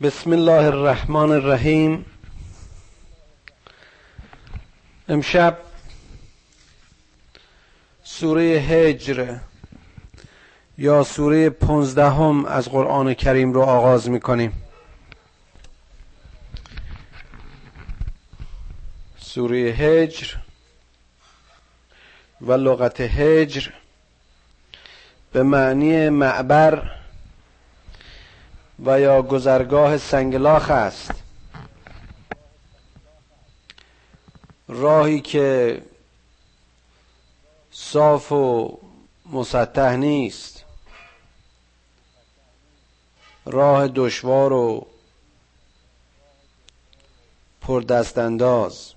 بسم الله الرحمن الرحیم. امشب سوره هجر یا سوره پنزدهم از قرآن کریم رو آغاز می‌کنیم. سوره هجر و لغت هجر به معنی معبر و یا گذرگاه سنگلاخ است. راهی که صاف و مسطح نیست. راه دشوار و پردستانداز.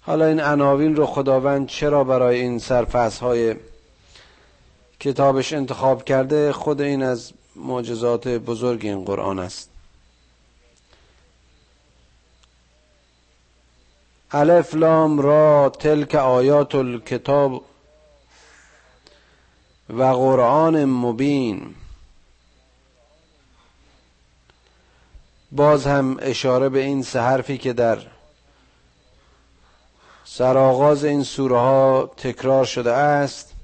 حالا این عناوین رو خداوند چرا برای این سرفصل های کتابش انتخاب کرده خود این از معجزات بزرگ این قرآن است. الف لام را تلک آیات الکتاب و قرآن مبین. باز هم اشاره به این سه حرفی که در سرآغاز این سوره ها تکرار شده است.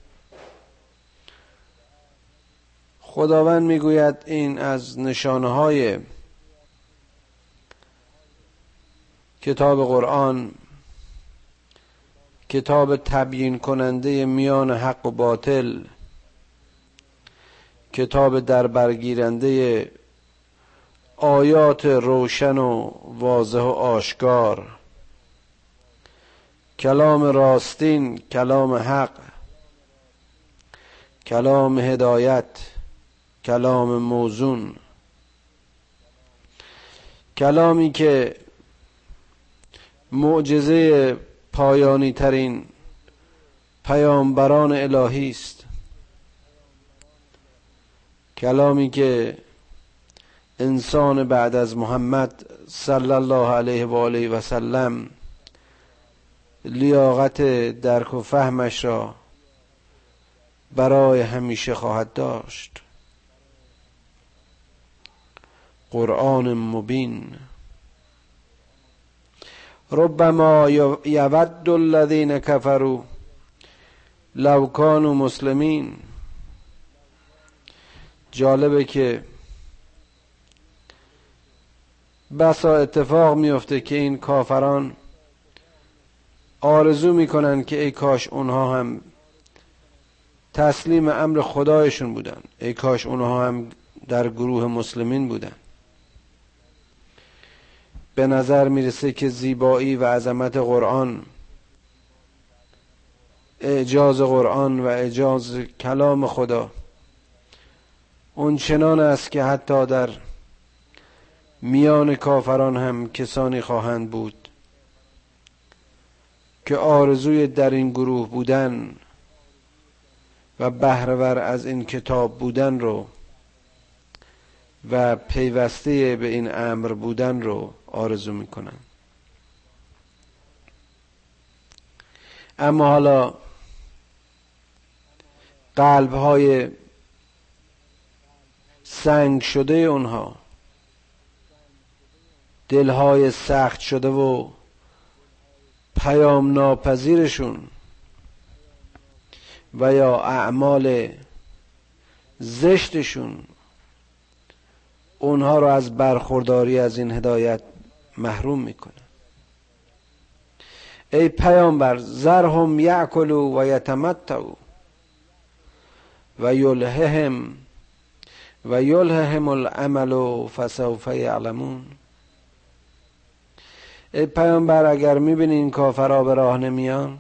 خداوند می‌گوید این از نشانه های کتاب قرآن کتاب تبیین کننده میان حق و باطل کتاب در برگیرنده آیات روشن و واضح و آشکار کلام راستین کلام حق کلام هدایت. کلام موزون. کلامی که معجزه پایانی ترین پیامبران الهی است. کلامی که انسان بعد از محمد صلی الله علیه و آله و سلم لیاقت درک و فهمش را برای همیشه خواهد داشت. قرآن مبین. ربما یود الذین کفروا لو كانوا مسلمین. جالبه که بسا اتفاق میفته که این کافران آرزو می‌کنن که ای کاش اونها هم تسلیم امر خدایشون بودن. ای کاش اونها هم در گروه مسلمین بودن. به نظر می‌رسه که زیبایی و عظمت قرآن اعجاز قرآن و اعجاز کلام خدا اون چنان است که حتی در میان کافران هم کسانی خواهند بود که آرزوی در این گروه بودن و بهرهور از این کتاب بودن رو و پیوسته به این امر بودن رو آرزو می‌کنن اما حالا قلب های سنگ شده اونها دلهای سخت شده و پیام ناپذیرشون و یا اعمال زشتشون اونها رو از برخورداری از این هدایت محروم می‌کنه. ای پیامبر زرهم یعکلوا و یتمتعوا و یلههم و یلههم العمل فسوف یعلمون. ای پیامبر اگر می‌بینی این کافرها به راه نمیان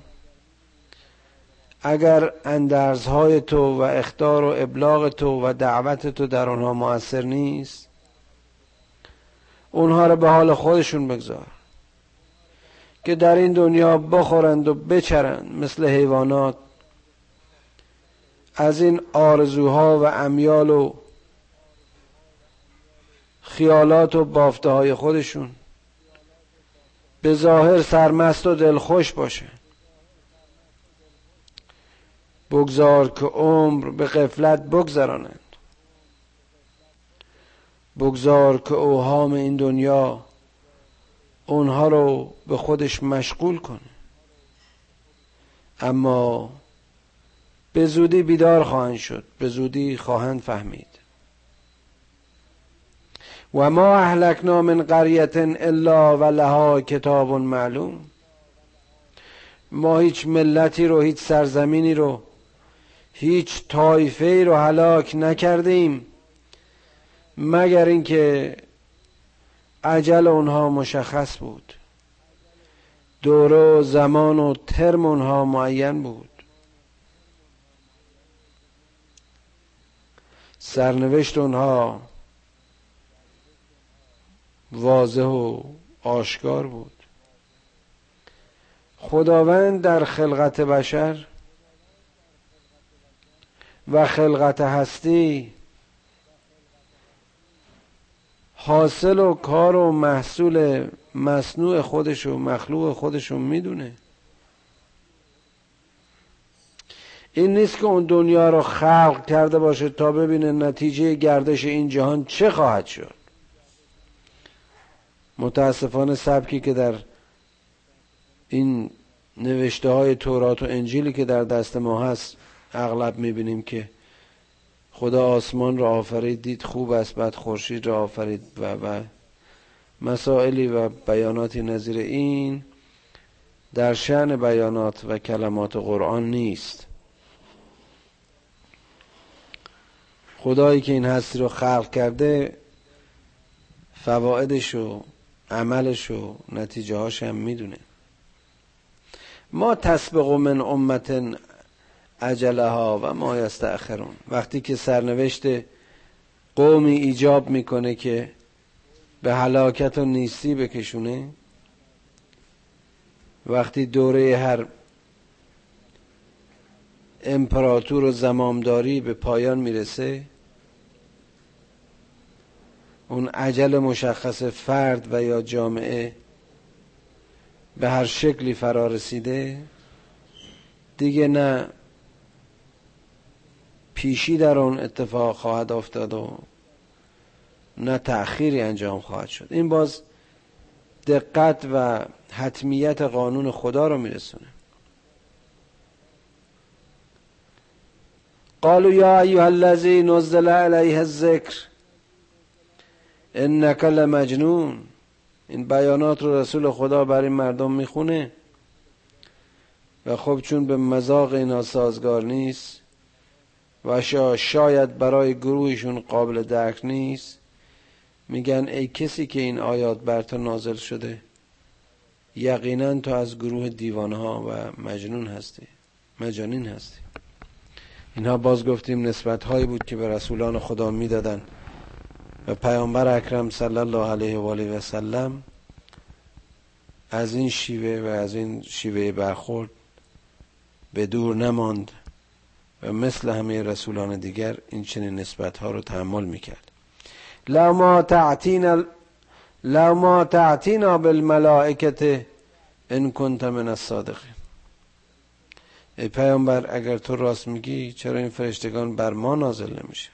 اگر اندرزهای تو و اختار و ابلاغ تو و دعوت تو در آنها موثر نیست اونها رو به حال خودشون بگذار. که در این دنیا بخورند و بچرند مثل حیوانات. از این آرزوها و امیال و خیالات و بافته های خودشون به ظاهر سرمست و دلخوش باشه. بگذار که عمر به قفلت بگذرانند. بگذار که اوهام این دنیا اونها رو به خودش مشغول کنه. اما به زودی بیدار خواهند شد به زودی خواهند فهمید. و ما اهلکنا من قریت الا و لها کتاب معلوم. ما هیچ ملتی رو هیچ سرزمینی رو هیچ طایفه رو هلاک نکردیم مگر اینکه عجل اونها مشخص بود. دوره و زمان و ترم اونها معین بود. سرنوشت اونها واضح و آشکار بود. خداوند در خلقت بشر و خلقت هستی حاصل و کار و محصول مصنوع خودش و مخلوق خودش رو می‌دونه. این نیست که اون دنیا رو خلق کرده باشه تا ببینه نتیجه گردش این جهان چه خواهد شد. متاسفانه سبکی که در این نوشته های تورات و انجیلی که در دست ما هست اغلب می‌بینیم که خدا آسمان را آفرید دید خوب است بعد خورشید را آفرید و و مسائلی و بیاناتی نظیر این در شعن بیانات و کلمات قرآن نیست. خدایی که این هستی رو خلق کرده فوائدش و عملش و نتیجه هاش هم می‌دونه. ما تسبق من امت ها و ما یستأخرون. وقتی که سرنوشت قومی ایجاب می‌کنه که به هلاکت و نیستی بکشونه وقتی دوره هر امپراتور و زمامداری به پایان می‌رسه اون عجل مشخص فرد و یا جامعه به هر شکلی فرا رسیده دیگه نه پیشی در اون اتفاق خواهد افتاد و نه تأخیری انجام خواهد شد. این باز دقت و حتمیت قانون خدا رو میرسونه. قالوا یا ایها الذی نزل علیه الذکر انک لمجنون. این بیانات رو رسول خدا برای مردم می‌خونه و خب چون به مذاق اینا سازگار نیست و شاید برای گروهشون قابل درک نیست. میگن ای کسی که این آیات بر تو نازل شده یقینا تو از گروه دیوانها و مجنون هستی مجانین هستی. اینها باز گفتیم نسبت هایی بود که به رسولان خدا می‌دادن. و پیامبر اکرم صلی الله علیه و آله و سلم از این شیوه و از این شیوه برخورد به دور نماند. مثل همه رسولان دیگر این چنین نسبت ها رو تحمل می‌کرد. لو ما تعتینا لو ما تعتینا بالملائکت ان کنت من الصادقین. ای پیامبر اگر تو راست میگی چرا این فرشتگان بر ما نازل نمیشه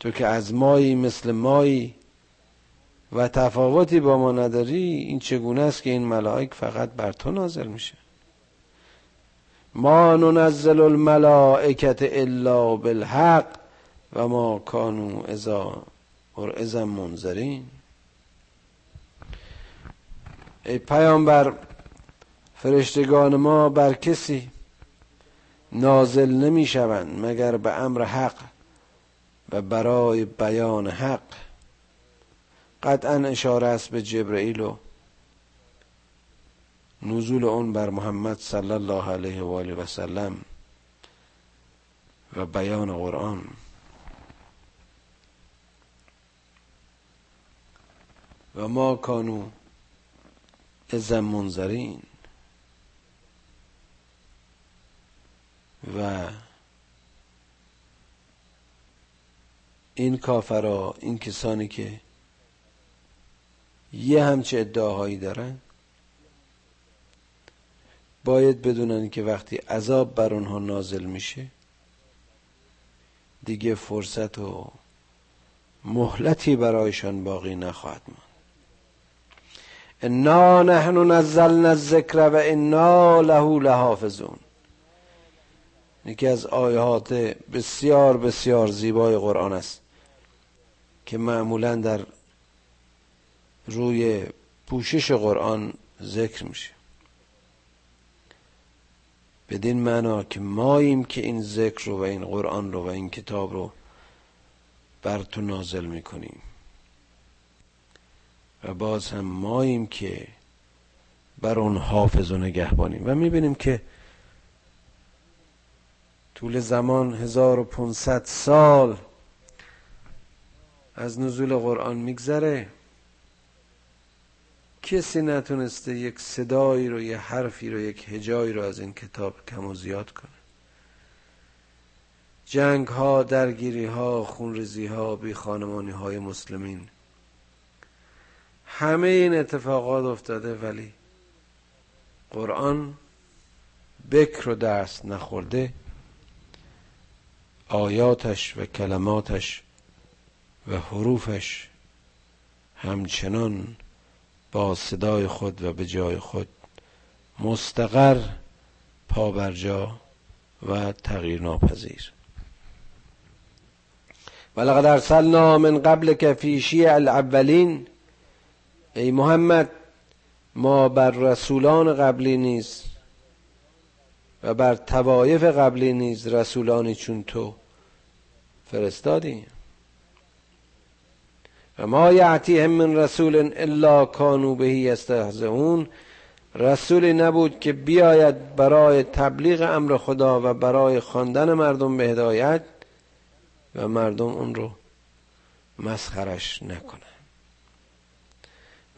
تو که از مایی مثل مایی و تفاوتی با ما نداری این چگونه است که این ملائک فقط بر تو نازل میشه؟ ما ننزل الملائکت الا بالحق و ما کانو ازا ازا منذرین. ای پیامبر فرشتگان ما بر کسی نازل نمی شوند مگر به امر حق و برای بیان حق. قطعا اشاره است به جبرئیل و نزول اون بر محمد صلی الله علیه و آله و سلم و بیان قرآن. و ما کانو ازم منظرین. و این کافرا این کسانی که یه همچه ادعاهایی دارن باید بدونن که وقتی عذاب بر اونها نازل میشه دیگه فرصت و مهلتی برایشان باقی نخواهد ماند. انا نحن نزلنا الذکر و انا له لحافظون. یکی از آیات بسیار بسیار زیبای قرآن است که معمولا در روی پوشش قرآن ذکر میشه. بدین معنا که ماییم که این ذکر رو و این قرآن رو و این کتاب رو بر تو نازل می‌کنیم. و باز هم ماییم که بر اون حافظ و نگهبانیم. و می‌بینیم که طول زمان 1500 سال از نزول قرآن میگذره. کسی نتونسته یک صدایی رو یه حرفی رو یک هجایی رو از این کتاب کم و زیاد کنه. جنگ ها درگیری ها خونریزی ها بی خانمانی های مسلمین. همه این اتفاقات افتاده ولی قرآن بکر و دست نخورده. آیاتش و کلماتش و حروفش همچنان با صدای خود و به جای خود مستقر پابرجا و تغییر ناپذیر. ولقد ارسلنا من قبل که فی شیع الاولین. ای محمد ما بر رسولان قبلی نیز و بر توایف قبلی نیز رسولانی چون تو فرستادیم. و ما یعتیهم من رسول الا کانو بهی استهزئون رسولی نبود که بیاید برای تبلیغ امر خدا و برای خواندن مردم به هدایت و مردم اون رو مسخرش نکنن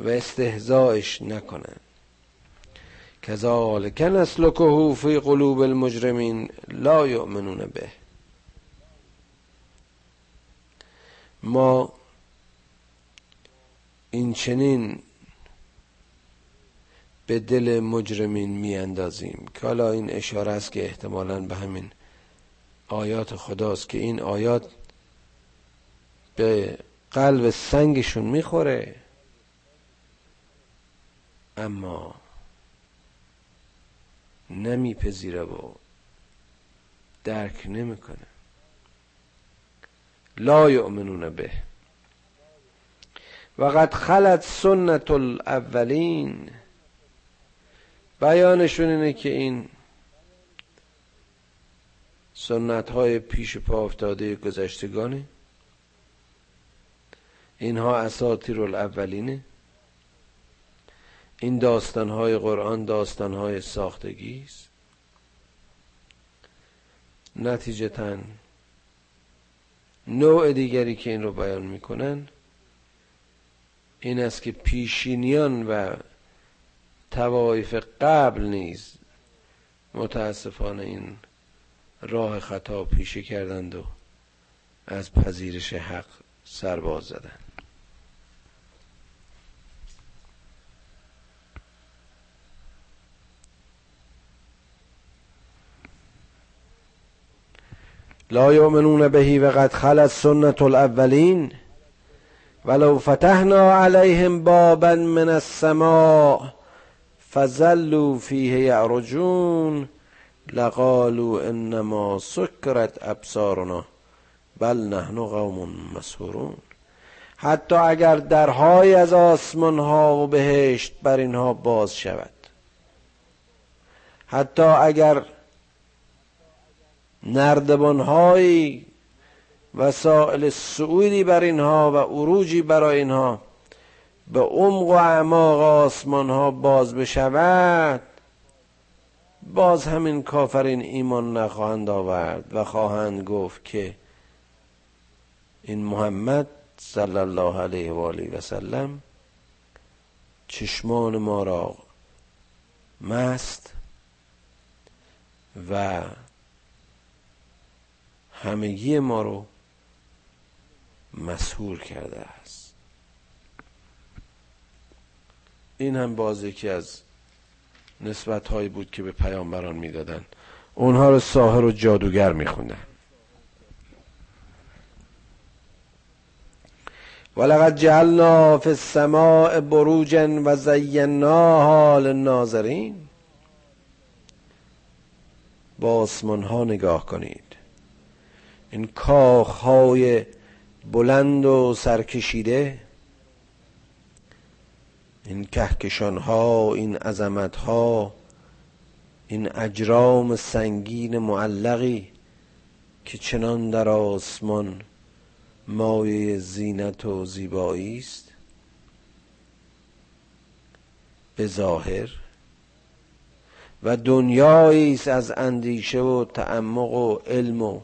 و استهزایش نکنن. کذالک نسلکه فی قلوب المجرمین لا یؤمنون به. ما این چنین به دل مجرمین میاندازیم. که حالا این اشاره است که احتمالا به همین آیات خداست که این آیات به قلب سنگشون می‌خوره. اما نمیپذیره و درک نمی‌کنه. لا یؤمنون به. و قد خلت سنت الاولین بیانشون اینه که این سنت های پیش پا افتاده گذشتگانه. اینها اساطیر الاولینه این داستان های قرآن داستان های ساختگی است نتیجتا نوع دیگری که این رو بیان می‌کنن این است که پیشینیان و توایف قبل نیز متاسفانه این راه خطا پیشه کردند و از پذیرش حق سرباز زدند. لا یؤمنون بهی و قد خلت سنت الاولین. ولو فتحنا عليهم بابا من السماء فظلوا فيه يعرجون لقالوا انما سكرت ابصارنا بل نحن قوم مسحورون. حتی اگر درهای از آسمان ها و بهشت بر اینها باز شود. حتی اگر نردبان وسائل سعودی بر اینها و عروجی برای اینها. به عمق و اعماق آسمان ها باز بشود. باز همین کافرین ایمان نخواهند آورد و خواهند گفت که این محمد صلی الله علیه و آله و سلم چشمان ما را مست و همگی ما رو مسهور کرده است. این هم باز یکی از نسبت هایی بود که به پیامبران می‌دادن اونها رو ساهر و جادوگر میخوندن. ولقد جعلنا فی السماء بروجا و زیناها للناظرین. با آسمان ها نگاه کنید. این کاخ های بلند و سرکشیده؟ این کهکشان ها این عظمت ها این اجرام سنگین معلقی که چنان در آسمان مایه زینت و زیبایی است؟ به ظاهر و دنیایی است از اندیشه و تعمق و علم و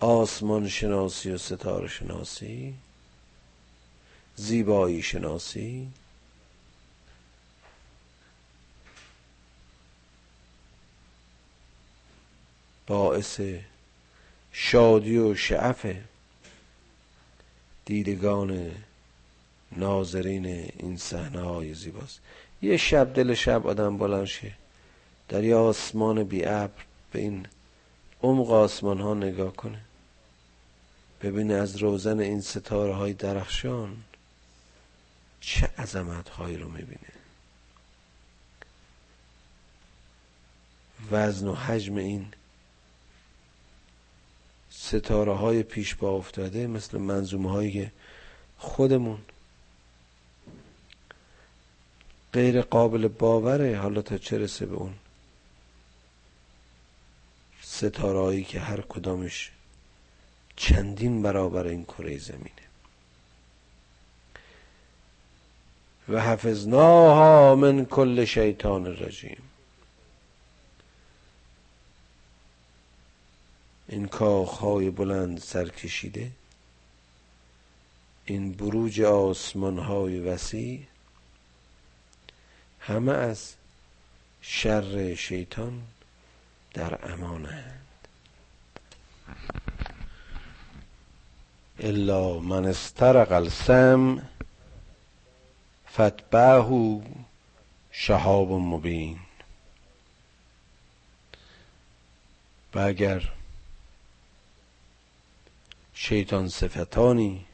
آسمان شناسی و ستاره شناسی زیبایی شناسی. باعث شادی و شعف دیدگان ناظرین این صحنه های زیباست. یه شب دل شب آدم بلند شه در یه آسمان بی ابر به این عمق آسمان ها نگاه کنه. ببینه از روزن این ستاره های درخشان چه عظمت هایی رو می‌بینه. وزن و حجم این ستاره های پیش با افتاده مثل منظومه های خودمون غیر قابل باوره. حالا تا چه رسه به اون ستارهایی که هر کدامش چندین برابر این کره زمینه. و حفظناها من کل شیطان رجیم. این کاخهای بلند سرکشیده این بروج آسمانهای وسیع همه از شر شیطان در امانند الا من استرق السم فتبعه شهاب مبین. و اگر شیطان صفتانی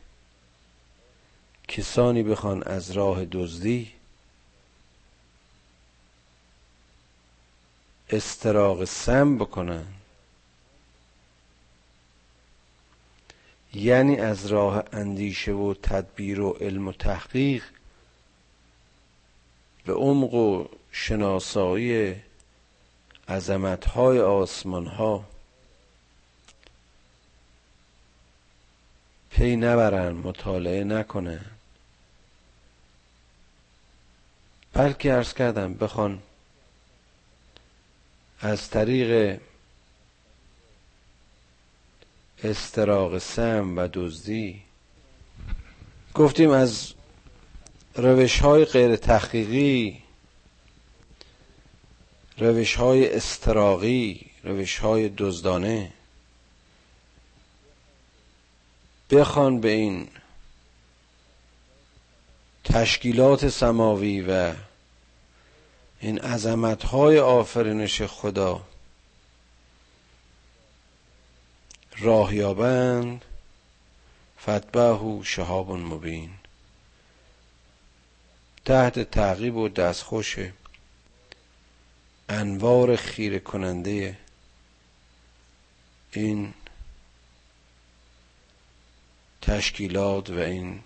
کسانی بخوان از راه دزدی استراق سم بکنن یعنی از راه اندیشه و تدبیر و علم و تحقیق به عمق و شناسایی عظمتهای آسمان ها پی نبرن مطالعه نکنن. بلکه ارز کردم بخوان از طریق استراق سم و دزدی. گفتیم از روش های غیر تحقیقی روش های استراقی روش های دزدانه. بخوان به این تشکیلات سماوی و این عظمت های آفرینش خدا راه یابند. فتبه شهاب مبین. تحت تعقیب و دستخوش انوار خیره کننده این تشکیلات و این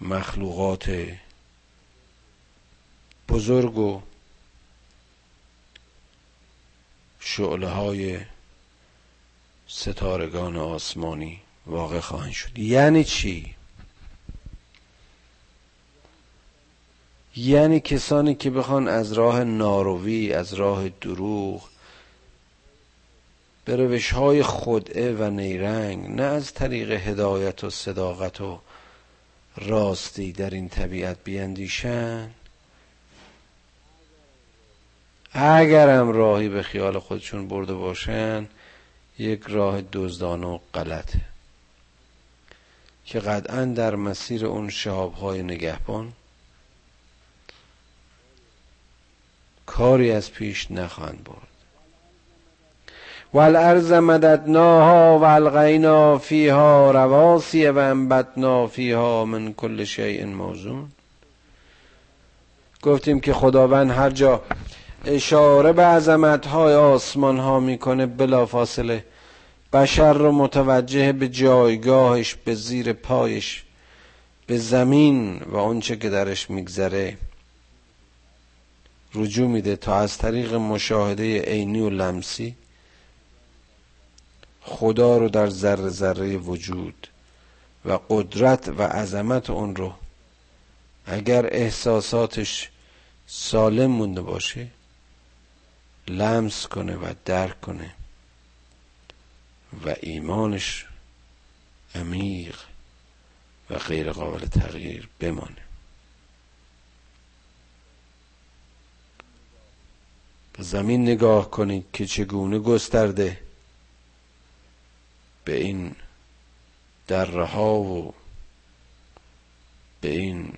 مخلوقات بزرگ و شعله های ستارگان آسمانی واقع خواهند شد یعنی چی؟ یعنی کسانی که بخوان از راه ناروی از راه دروغ به روش های خدعه و نیرنگ نه از طریق هدایت و صداقت و راستی در این طبیعت بیندیشن اگرم راهی به خیال خودشون برده باشن یک راه دزدان و غلطه که قطعا در مسیر اون های نگهبان کاری از پیش نخواهند برد. والارض مددناها و الغینا فیها رواسی و انبتنا فیها من کل شیء موزون. گفتیم که خداوند هر جا اشاره به عظمت های آسمان ها می‌کنه بلا فاصله بشر رو متوجه به جایگاهش به زیر پایش به زمین و آنچه که درش میگذره. رجوع میده تا از طریق مشاهده عینی و لمسی خدا رو در ذره ذره وجود و قدرت و عظمت اون رو اگر احساساتش سالم مونده باشه لمس کنه و درک کنه. و ایمانش عمیق و غیر قابل تغییر بمانه. به زمین نگاه کنید که چگونه گسترده. به این دره و به این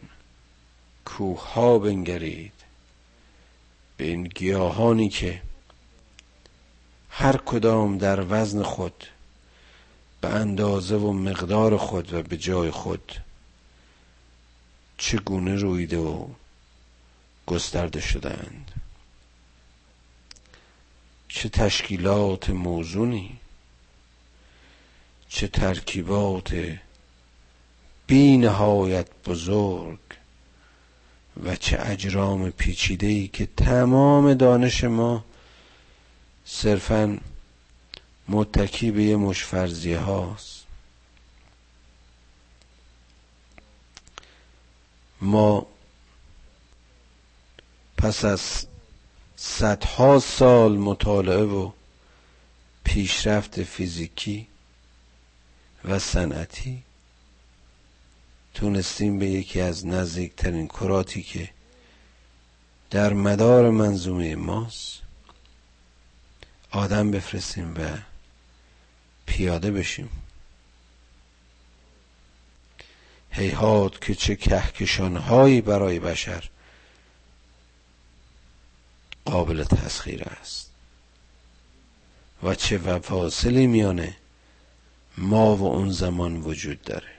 کوه ها بنگرید. به این گیاهانی که هر کدام در وزن خود به اندازه و مقدار خود و به جای خود چگونه رویده و گسترده شدند چه تشکیلات موزونی چه ترکیبات بی نهایت بزرگ و چه اجرام پیچیده ای که تمام دانش ما صرفا متکی به یه مشفرزیه هاست. ما پس از صدها سال مطالعه و پیشرفت فیزیکی و صنعتی تونستیم به یکی از نزدیکترین کراتی که در مدار منظومه ماست آدم بفرستیم و پیاده بشیم. هیهات که چه کهکشانهایی برای بشر قابل تسخیر است و چه وفاصلی میانه ما و اون زمان وجود داره.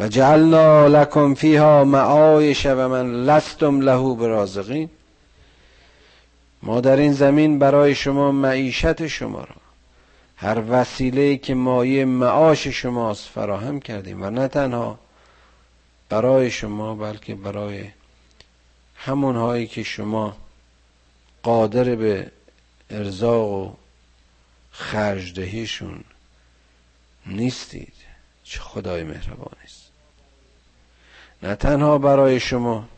و جعلنا لکم فیها معایش و من لستم له برازقین. ما در این زمین برای شما معیشت شما را هر وسیله که مایه معاش شماست فراهم کردیم و نه تنها برای شما بلکه برای همون هایی که شما قادر به ارزاق و خرجدهیشون نیستید. چه خدای مهربانی است. نه تنها برای شما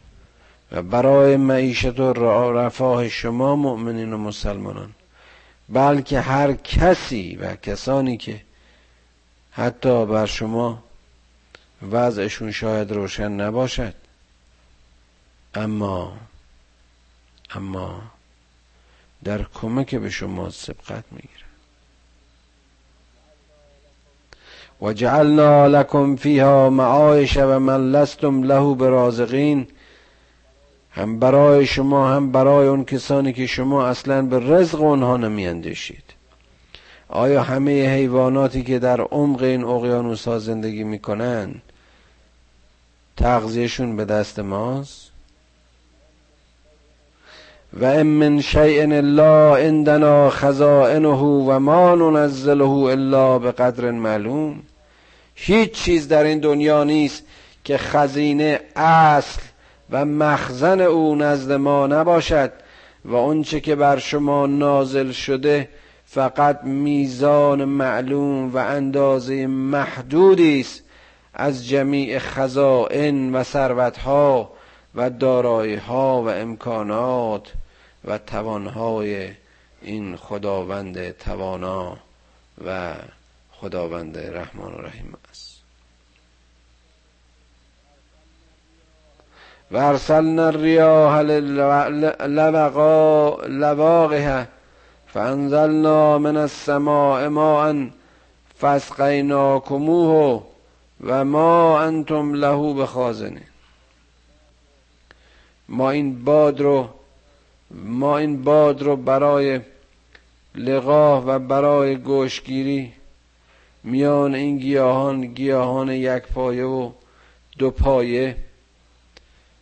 و برای معیشت و رفاه شما مؤمنین و مسلمانان بلکه هر کسی و کسانی که حتی بر شما وضعشون شاید روشن نباشد. اما اما در کمک به شما سبقت می‌گیره و جعلنا لکم فیها معایش و من لستم له برازقین. هم برای شما هم برای اون کسانی که شما اصلا به رزق اونها نمیاندیشید. آیا همه حیواناتی که در عمق این اقیانوس ها زندگی می‌کنن تغذیهشون به دست ماست؟ و ام من شیء الا عندنا خزائنه و ما ننزله الا به قدر معلوم. هیچ چیز در این دنیا نیست که خزینه اصل و مخزن او نزد ما نباشد و آنچه که بر شما نازل شده فقط میزان معلوم و اندازه محدودی است از جمیع خزائن و ثروتها و داراییها و امکانات و توانهای این خداوند توانا و خداوند رحمان و رحیم است. و ارسلنا الریاح لواقها فانزلنا من السماء ماء فاسقیناکموه و ما انتم له بخازنین. ما این باد رو ما این باد رو برای لقاه و برای گوشگیری میان این گیاهان گیاهان یک پایه و دو پایه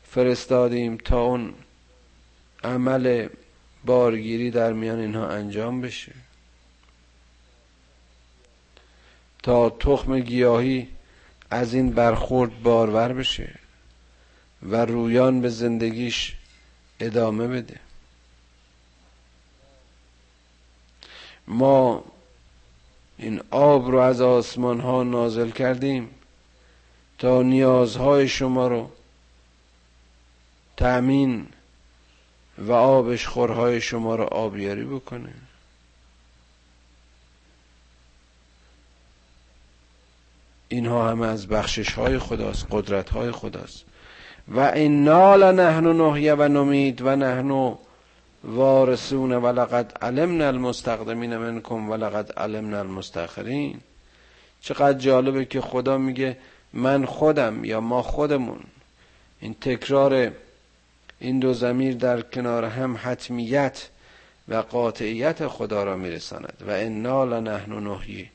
فرستادیم تا اون عمل بارگیری در میان اینها انجام بشه. تا تخم گیاهی از این برخورد بارور بشه و رویان به زندگیش ادامه بده. ما این آب رو از آسمان ها نازل کردیم تا نیازهای شما رو تأمین و آبش خورهای شما رو آبیاری بکنه. اینها همه از بخشش های خداست قدرت های خداست. و انا لنحن نحیه و نمید و نحن وارثون ولقد علمنا المستقدمین منکم ولقد علمنا المستاخرین چقدر جالبه که خدا میگه من خودم یا ما خودمون. این تکرار این دو زمیر در کنار هم حتمیت و قاطعیت خدا را میرساند. و انا لنحن نحیی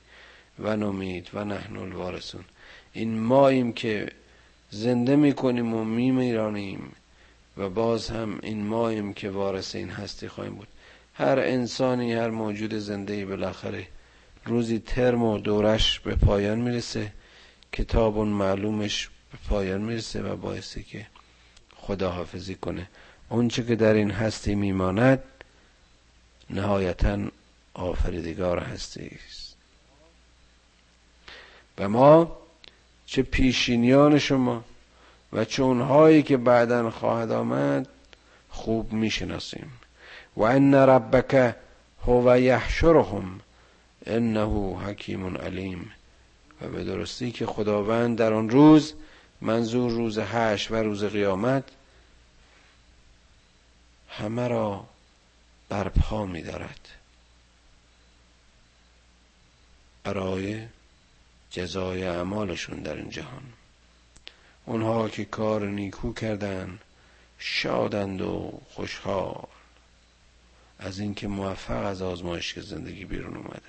و نمید و نحن الوارثون. این ماییم که زنده می‌کنیم و میمیرانیم. و باز هم این ماییم که وارث این هستی خواهیم بود. هر انسانی هر موجود زنده بالاخره روزی ترم و دورش به پایان می‌رسه. کتاب معلومش به پایان می‌رسه و باعثی که خداحافظی کنه. اونچه که در این هستی میماند نهایتا آفریدگار هستی است. و ما چه پیشینیان شما و چه اونهایی که بعدا خواهد آمد خوب می‌شناسیم. و ان ربک هو یحشرهم انه حکیم علیم. و به درستی که خداوند در آن روز منظور روز هش و روز قیامت همه را برپا می دارد برای جزای اعمالشون در این جهان. اونها که کار نیکو کردن شادند و خوشحال. از اینکه موفق از آزمایش زندگی بیرون اومدن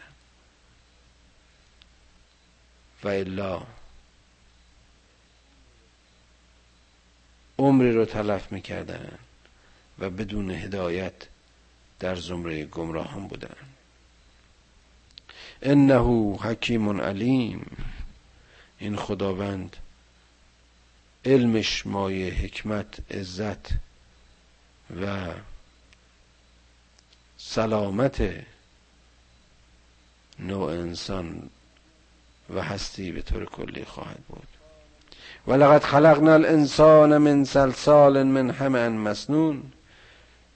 و الا عمری رو تلف می‌کردن و بدون هدایت در زمره گمراهان بودن. انه حکیم علیم. این خداوند علمش مایه حکمت عزت و سلامت نوع انسان و هستی به طور کلی خواهد بود. ولقد خلقنا الانسان من سلسال من همه مسنون.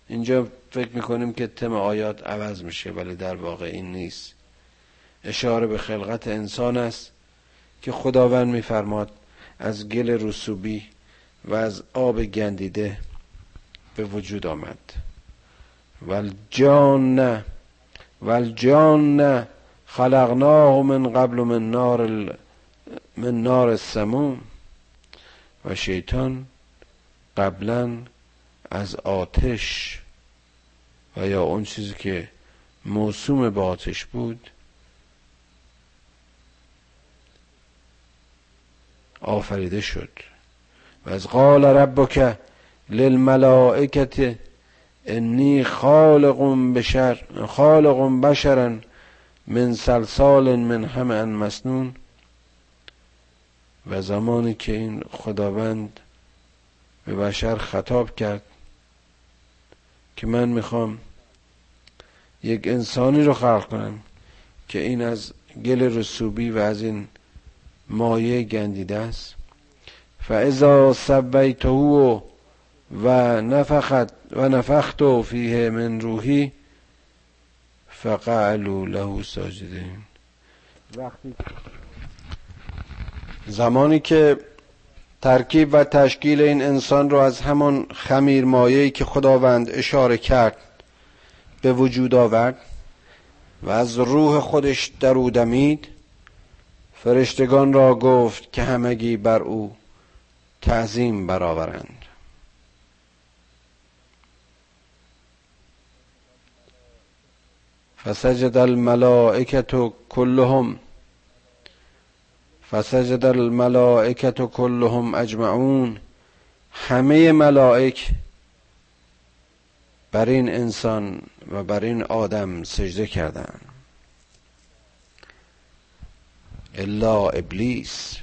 اینجا فکر می‌کنیم که تم آیات عوض میشه ولی در واقع این نیست. اشاره به خلقت انسان است که خداوند میفرماد از گل رسوبی و از آب گندیده به وجود آمد. والجان والجان خلقناه من قبل من نار من نار السموم. و شیطان قبلا از آتش. و یا اون چیزی که موسوم به آتش بود آفریده شد. و از قال ربک للملائکت انی خالق بشر خالق بشرا من سلسال من همه مسنون و زمانی که این خداوند به بشر خطاب کرد که من می‌خوام یک انسانی رو خلق کنم که این از گل رسوبی و از این مایه گندیده است. فاذا سبیته و نفخت و نفخت فیه من روحی فقعلوا له ساجدین وقتی زمانی که ترکیب و تشکیل این انسان را از همان خمیر مایه‌ای که خداوند اشاره کرد به وجود آورد و از روح خودش در او دمید فرشتگان را گفت که همگی بر او تعظیم برآورند. فسجد الملائکت كلهم فسجد الملائکت كلهم اجمعون. همه ملائک بر این انسان و بر این آدم سجده کردند. الا ابلیس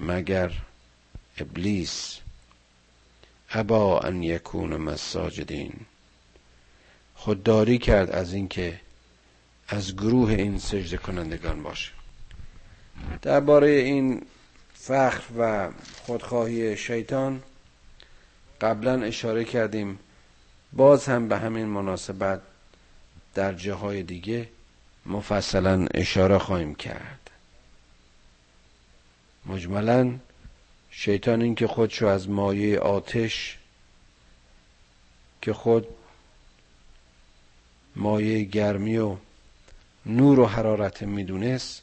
مگر ابلیس. ابا ان یکون مساجدین. خودداری کرد از اینکه از گروه این سجده کنندگان باشه. درباره این فخر و خودخواهی شیطان قبلا اشاره کردیم. باز هم به همین مناسبت در جاهای دیگه مفصلا اشاره خواهیم کرد. مجملا شیطان این که خودشو از مایه آتش که خود مایه گرمی و نور و حرارت می‌دونست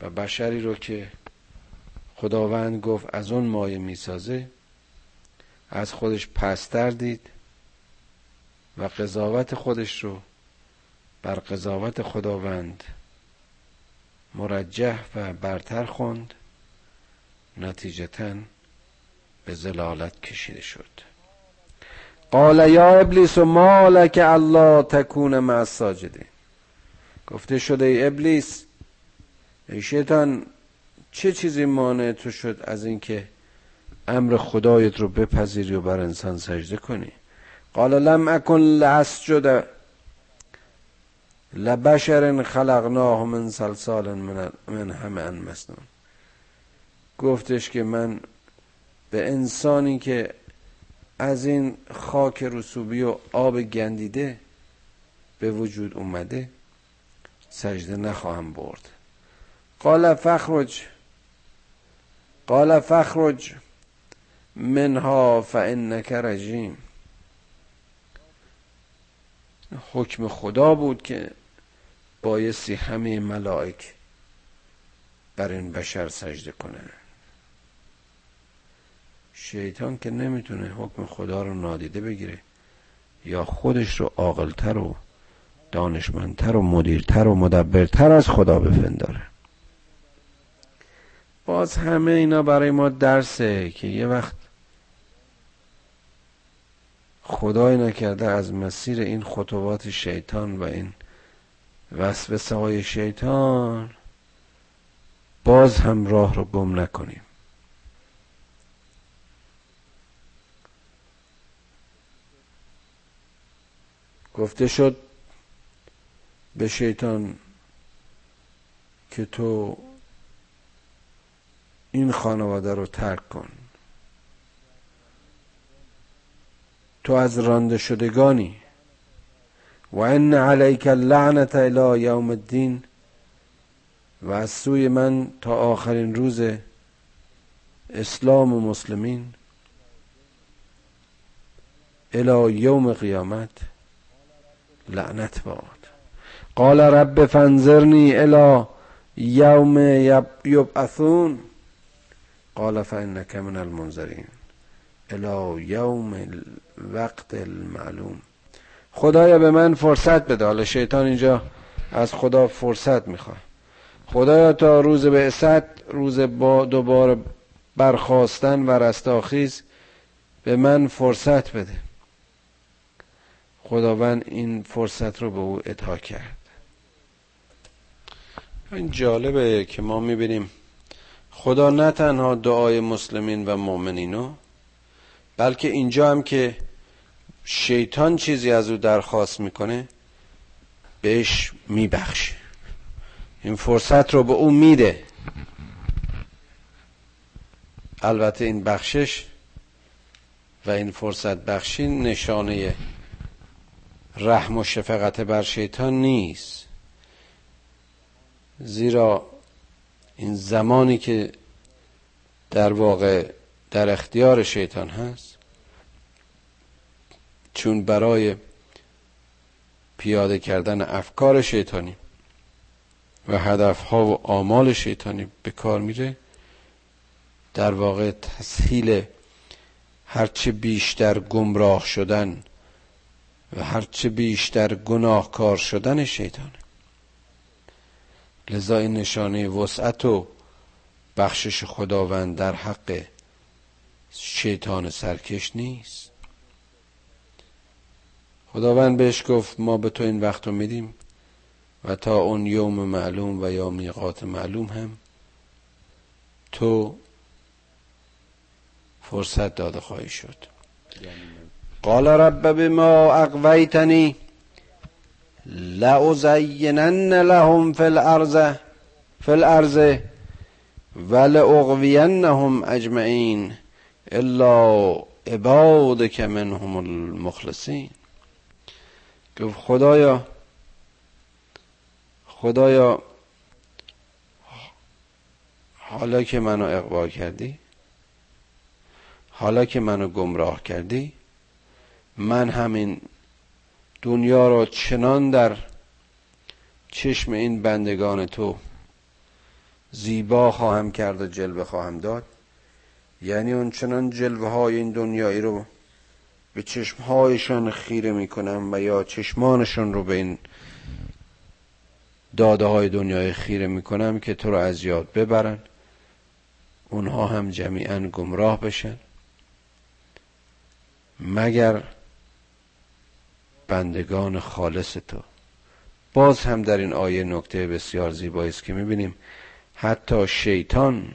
و بشری رو که خداوند گفت از اون مایه می‌سازه از خودش پستر دید و قضاوت خودش رو بر قضاوت خداوند مرجح و برتر خوند نتیجتا به زلالت کشیده شد. قال یا ابلیس و مالک الله تکون مع الساجدین. گفته شده ای ابلیس ای شیطان چه چیزی مانع تو شد از اینکه امر خدایت رو بپذیری و بر انسان سجده کنی؟ قال لم اکن لاسجد. لبشر خلقناه من سلسال من, همه مسنون گفتش که من به انسانی که از این خاک رسوبی و آب گندیده به وجود اومده سجده نخواهم برد. قال فخرج قال فخرج منها فانک رجیم. حکم خدا بود که بایستی همه ملائک بر این بشر سجده کنه شیطان که نمی‌تونه حکم خدا رو نادیده بگیره یا خودش رو عاقلتر و دانشمندتر و مدیرتر و مدبرتر از خدا بفنداره باز همه اینا برای ما درسه که یه وقت خدای نکرده از مسیر این خطوات شیطان و این وسوسه های شیطان باز هم راه رو گم نکنیم. گفته شد به شیطان که تو این خانواده رو ترک کن. تو از رانده شدگانی و ان علیک اللعنت الى یوم الدین و از سوی من تا آخرین روز اسلام و مسلمین الى یوم قیامت لعنت باد. قال رب فانظرنی الى یوم یبعثون. قال فانک من المنظرین الى یوم الوقت المعلوم. خدایا به من فرصت بده. حالا شیطان اینجا از خدا فرصت می‌خواد. خدایا تا روز به روز با دوباره برخواستن و رستاخیز به من فرصت بده. خداوند این فرصت رو به او اتا کرد. این جالبه که ما می‌بینیم خدا نه تنها دعای مسلمین و مؤمنینو بلکه اینجا هم که شیطان چیزی از او درخواست می‌کنه بهش میبخشه. این فرصت رو به او میده. البته این بخشش و این فرصت بخشی نشانه رحم و شفقت بر شیطان نیست. زیرا این زمانی که در واقع در اختیار شیطان هست چون برای پیاده کردن افکار شیطانی و هدفها و آمال شیطانی به کار میره در واقع تسهیل هرچه بیشتر گمراه شدن و هرچه بیشتر گناهکار شدن شیطانه. لذا این نشانه وسعت و بخشش خداوند در حق شیطان سرکش نیست. خداوند بهش گفت ما به تو این وقت رو میدیم و تا اون یوم معلوم و یا میقات معلوم هم تو فرصت داده خواهی شد. قال رب بما اقویتنی لأزینن لهم فی الارض فی الارض ولأغوینهم اجمعین الا عبادك منهم المخلصین. گفت خدایا خدایا حالا که منو اقوا کردی حالا که منو گمراه کردی من همین دنیا را چنان در چشم این بندگان تو زیبا خواهم کرد و جلوه خواهم داد. یعنی اون چنان جلوه های این دنیایی رو به چشمهایشان خیره می‌کنم و یا چشمانشان رو به این داده های دنیای خیره می‌کنم که تو رو از یاد ببرن. اونها هم جمیعا گمراه بشن. مگر بندگان خالص تو. باز هم در این آیه نکته بسیار زیبایی است که می‌بینیم حتی شیطان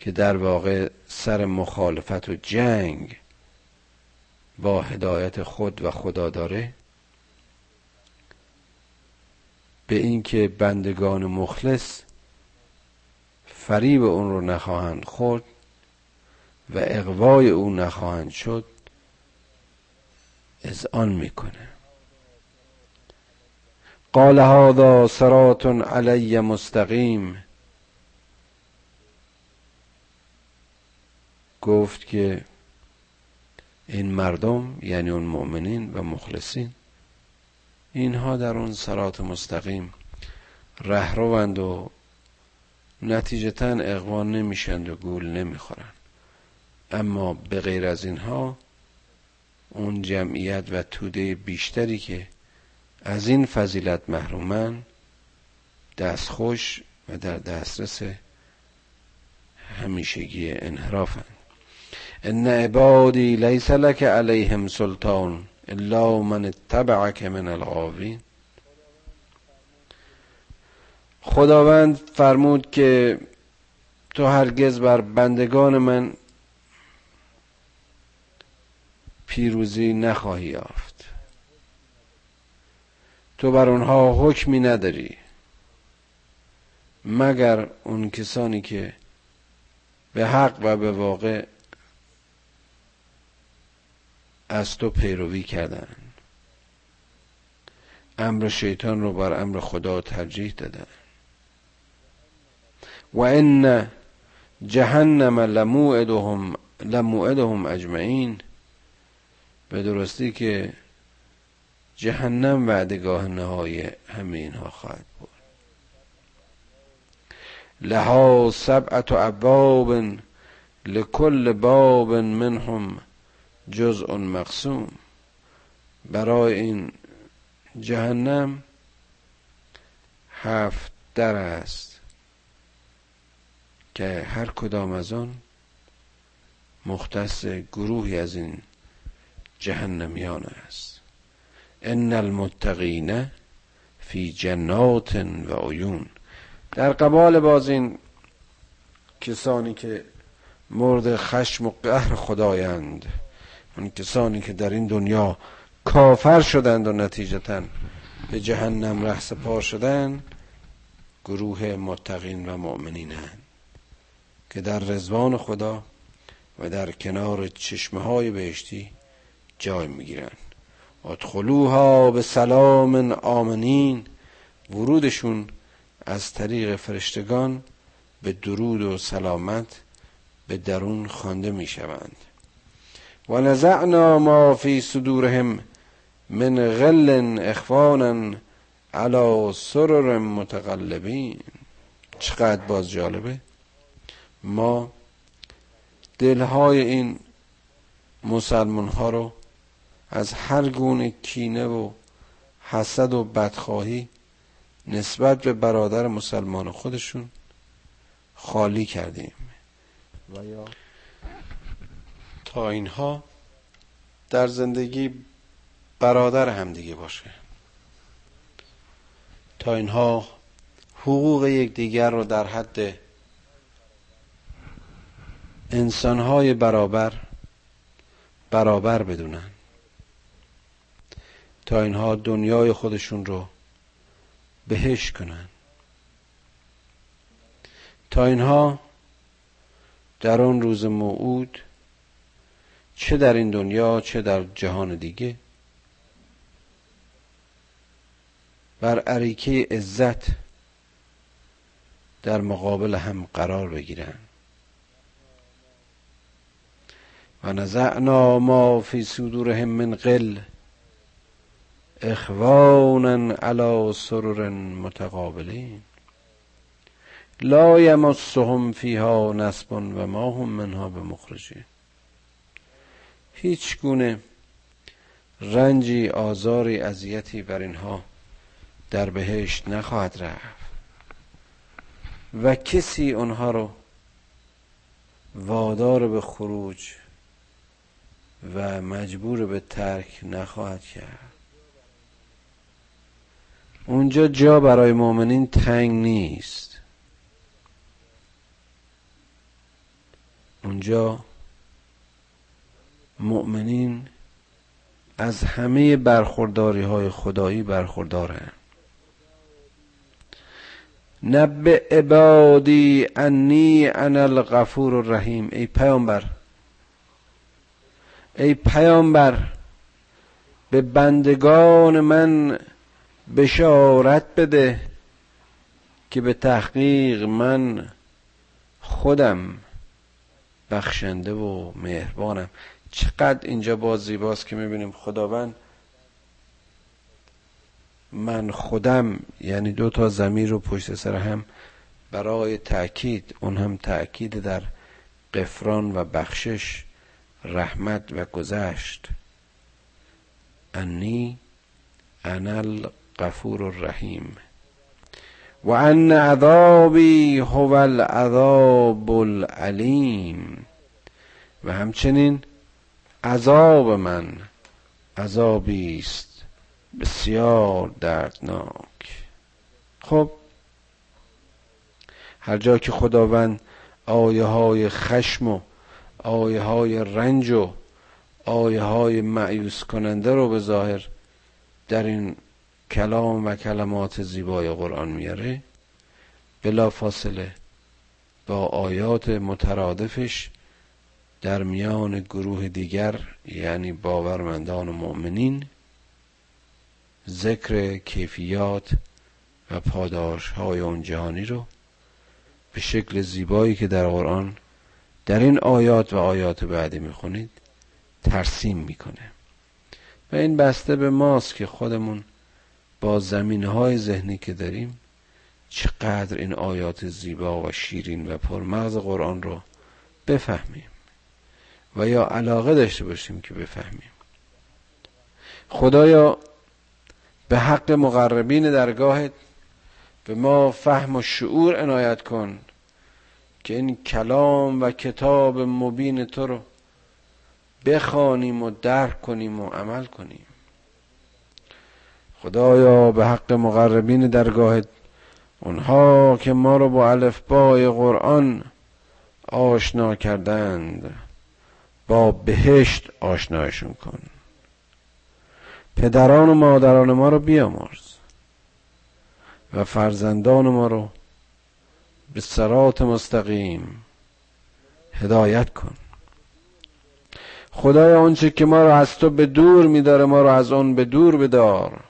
که در واقع سر مخالفت و جنگ با هدایت خود و خدا داره. به اینکه بندگان مخلص فریب اون رو نخواهند خورد و اقوای او نخواهند شد آن می‌کنه. قال هذا صراط علی مستقیم. گفت که این مردم یعنی اون مؤمنین و مخلصین اینها در اون سرات مستقیم رهروند و نتیجتا اقوان نمیشند و گول نمی‌خورند. اما به غیر از اینها اون جمعیت و توده بیشتری که از این فضیلت محرومن دستخوش و در دسترس همیشگی انحرافن. ان عبادی لیس لك علیهم سلطان الا من اتبعك من الغاوین خداوند فرمود که تو هرگز بر بندگان من پیروزی نخواهی یافت. تو بر اونها حکمی نداری مگر اون کسانی که به حق و به واقع از تو پیروی کردن. امر شیطان رو بر امر خدا ترجیح دادن. و ان جهنم لموعدهم لموعدهم اجمعین. به درستی که جهنم وعدگاه نهایی همه اینها خواهد بود. لها سبعت ابواب لکل باب منهم جزء مقسوم. برای این جهنم هفت در است که هر کدام از آن مختص گروهی از این جهنمیان است. ان المتقین فی جنات و عیون. در قبال باز این کسانی که مورد خشم و قهر خدایند اون کسانی که در این دنیا کافر شدند و نتیجتا به جهنم ره سپار شدند گروه متقین و مؤمنینند که در رزوان خدا و در کنار چشمه های بهشتی جای می‌گیرن ادخلوها به سلام آمنین ورودشون از طریق فرشتگان به درود و سلامت به درون خوانده می‌شوند. و نزعنا ما فی صدورهم من غل اخوانا علی سرر متقلبین. چقدر باز جالبه. ما دلهای این مسلمان ها رو از هر گونه کینه و حسد و بدخواهی نسبت به برادر مسلمان خودشون خالی کردیم. و یا تا اینها در زندگی برادر همدیگه باشه. تا اینها حقوق یکدیگر رو در حد انسانهای برابر برابر بدونن. تا اینها دنیای خودشون رو بهش کنن. تا اینها در آن روز موعود چه در این دنیا چه در جهان دیگه. بر عریکه عزت در مقابل هم قرار بگیرن. و نزعنا ما فی صدورهم من قل اخوانا علی سرر متقابلین. لا یمسهم فیها نصب و ما هم منها به مخرجین هیچ گونه رنجی آزاری اذیتی بر اینها در بهشت نخواهد رفت. و کسی اونها رو وادار به خروج و مجبور به ترک نخواهد کرد. اونجا جا برای مؤمنین تنگ نیست. اونجا مؤمنین از همه برخورداری های خدایی برخوردارن. نبع عبادی انی انا الغفور الرحیم. ای پیامبر ای پیامبر به بندگان من بشارت بده که به تحقیق من خودم بخشنده و مهربانم. چقدر اینجا باز زیباست که می‌بینیم خداوند. من خودم یعنی دو تا زمیر رو پشت سر هم برای تأکید اون هم تأکید در قفران و بخشش رحمت و گذشت. انی انا الغفور الرحیم. و ان عذابی هو العذاب العلیم. و همچنین عذاب من. عذابی است. بسیار دردناک. خب هر جا که خداوند آیه های خشم و آیه های رنج و آیه های معیوس کننده رو به ظاهر در این کلام و کلمات زیبای قرآن میاره بلا فاصله با آیات مترادفش در میان گروه دیگر یعنی باورمندان و مؤمنین ذکر کیفیات و پاداش های اون جهانی رو به شکل زیبایی که در قرآن در این آیات و آیات بعدی می‌خونید ترسیم می‌کنه. و این بسته به ماست که خودمون با زمین های ذهنی که داریم چقدر این آیات زیبا و شیرین و پرمغز قرآن رو بفهمیم. و یا علاقه داشته باشیم که بفهمیم. خدایا به حق مقربین درگاهت به ما فهم و شعور عنایت کن که این کلام و کتاب مبین تو رو بخوانیم و درک کنیم و عمل کنیم. خدایا به حق مقربین درگاهت اونها که ما رو با الفبای قرآن آشنا کردند. با بهشت آشنایشون کن. پدران و مادران ما رو بیامرز و فرزندان ما رو به سرات مستقیم هدایت کن. خدایا آنچه که ما رو از تو به دور میداره ما رو از آن به دور بدار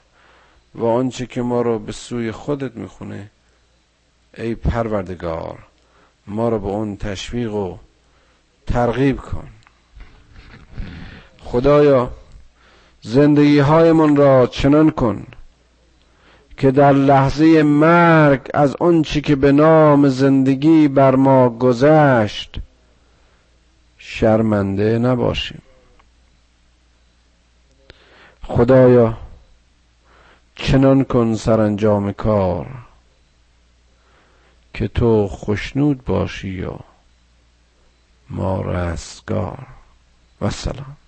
و آنچه که ما رو به سوی خودت می‌خونه ای پروردگار ما رو به اون تشویق و ترغیب کن. خدایا زندگی هایمان را چنان کن که در لحظه مرگ از آنچه که به نام زندگی بر ما گذشت شرمنده نباشیم. خدایا چنان کن سرانجام کار که تو خشنود باشی و ما رستگار. و سلام.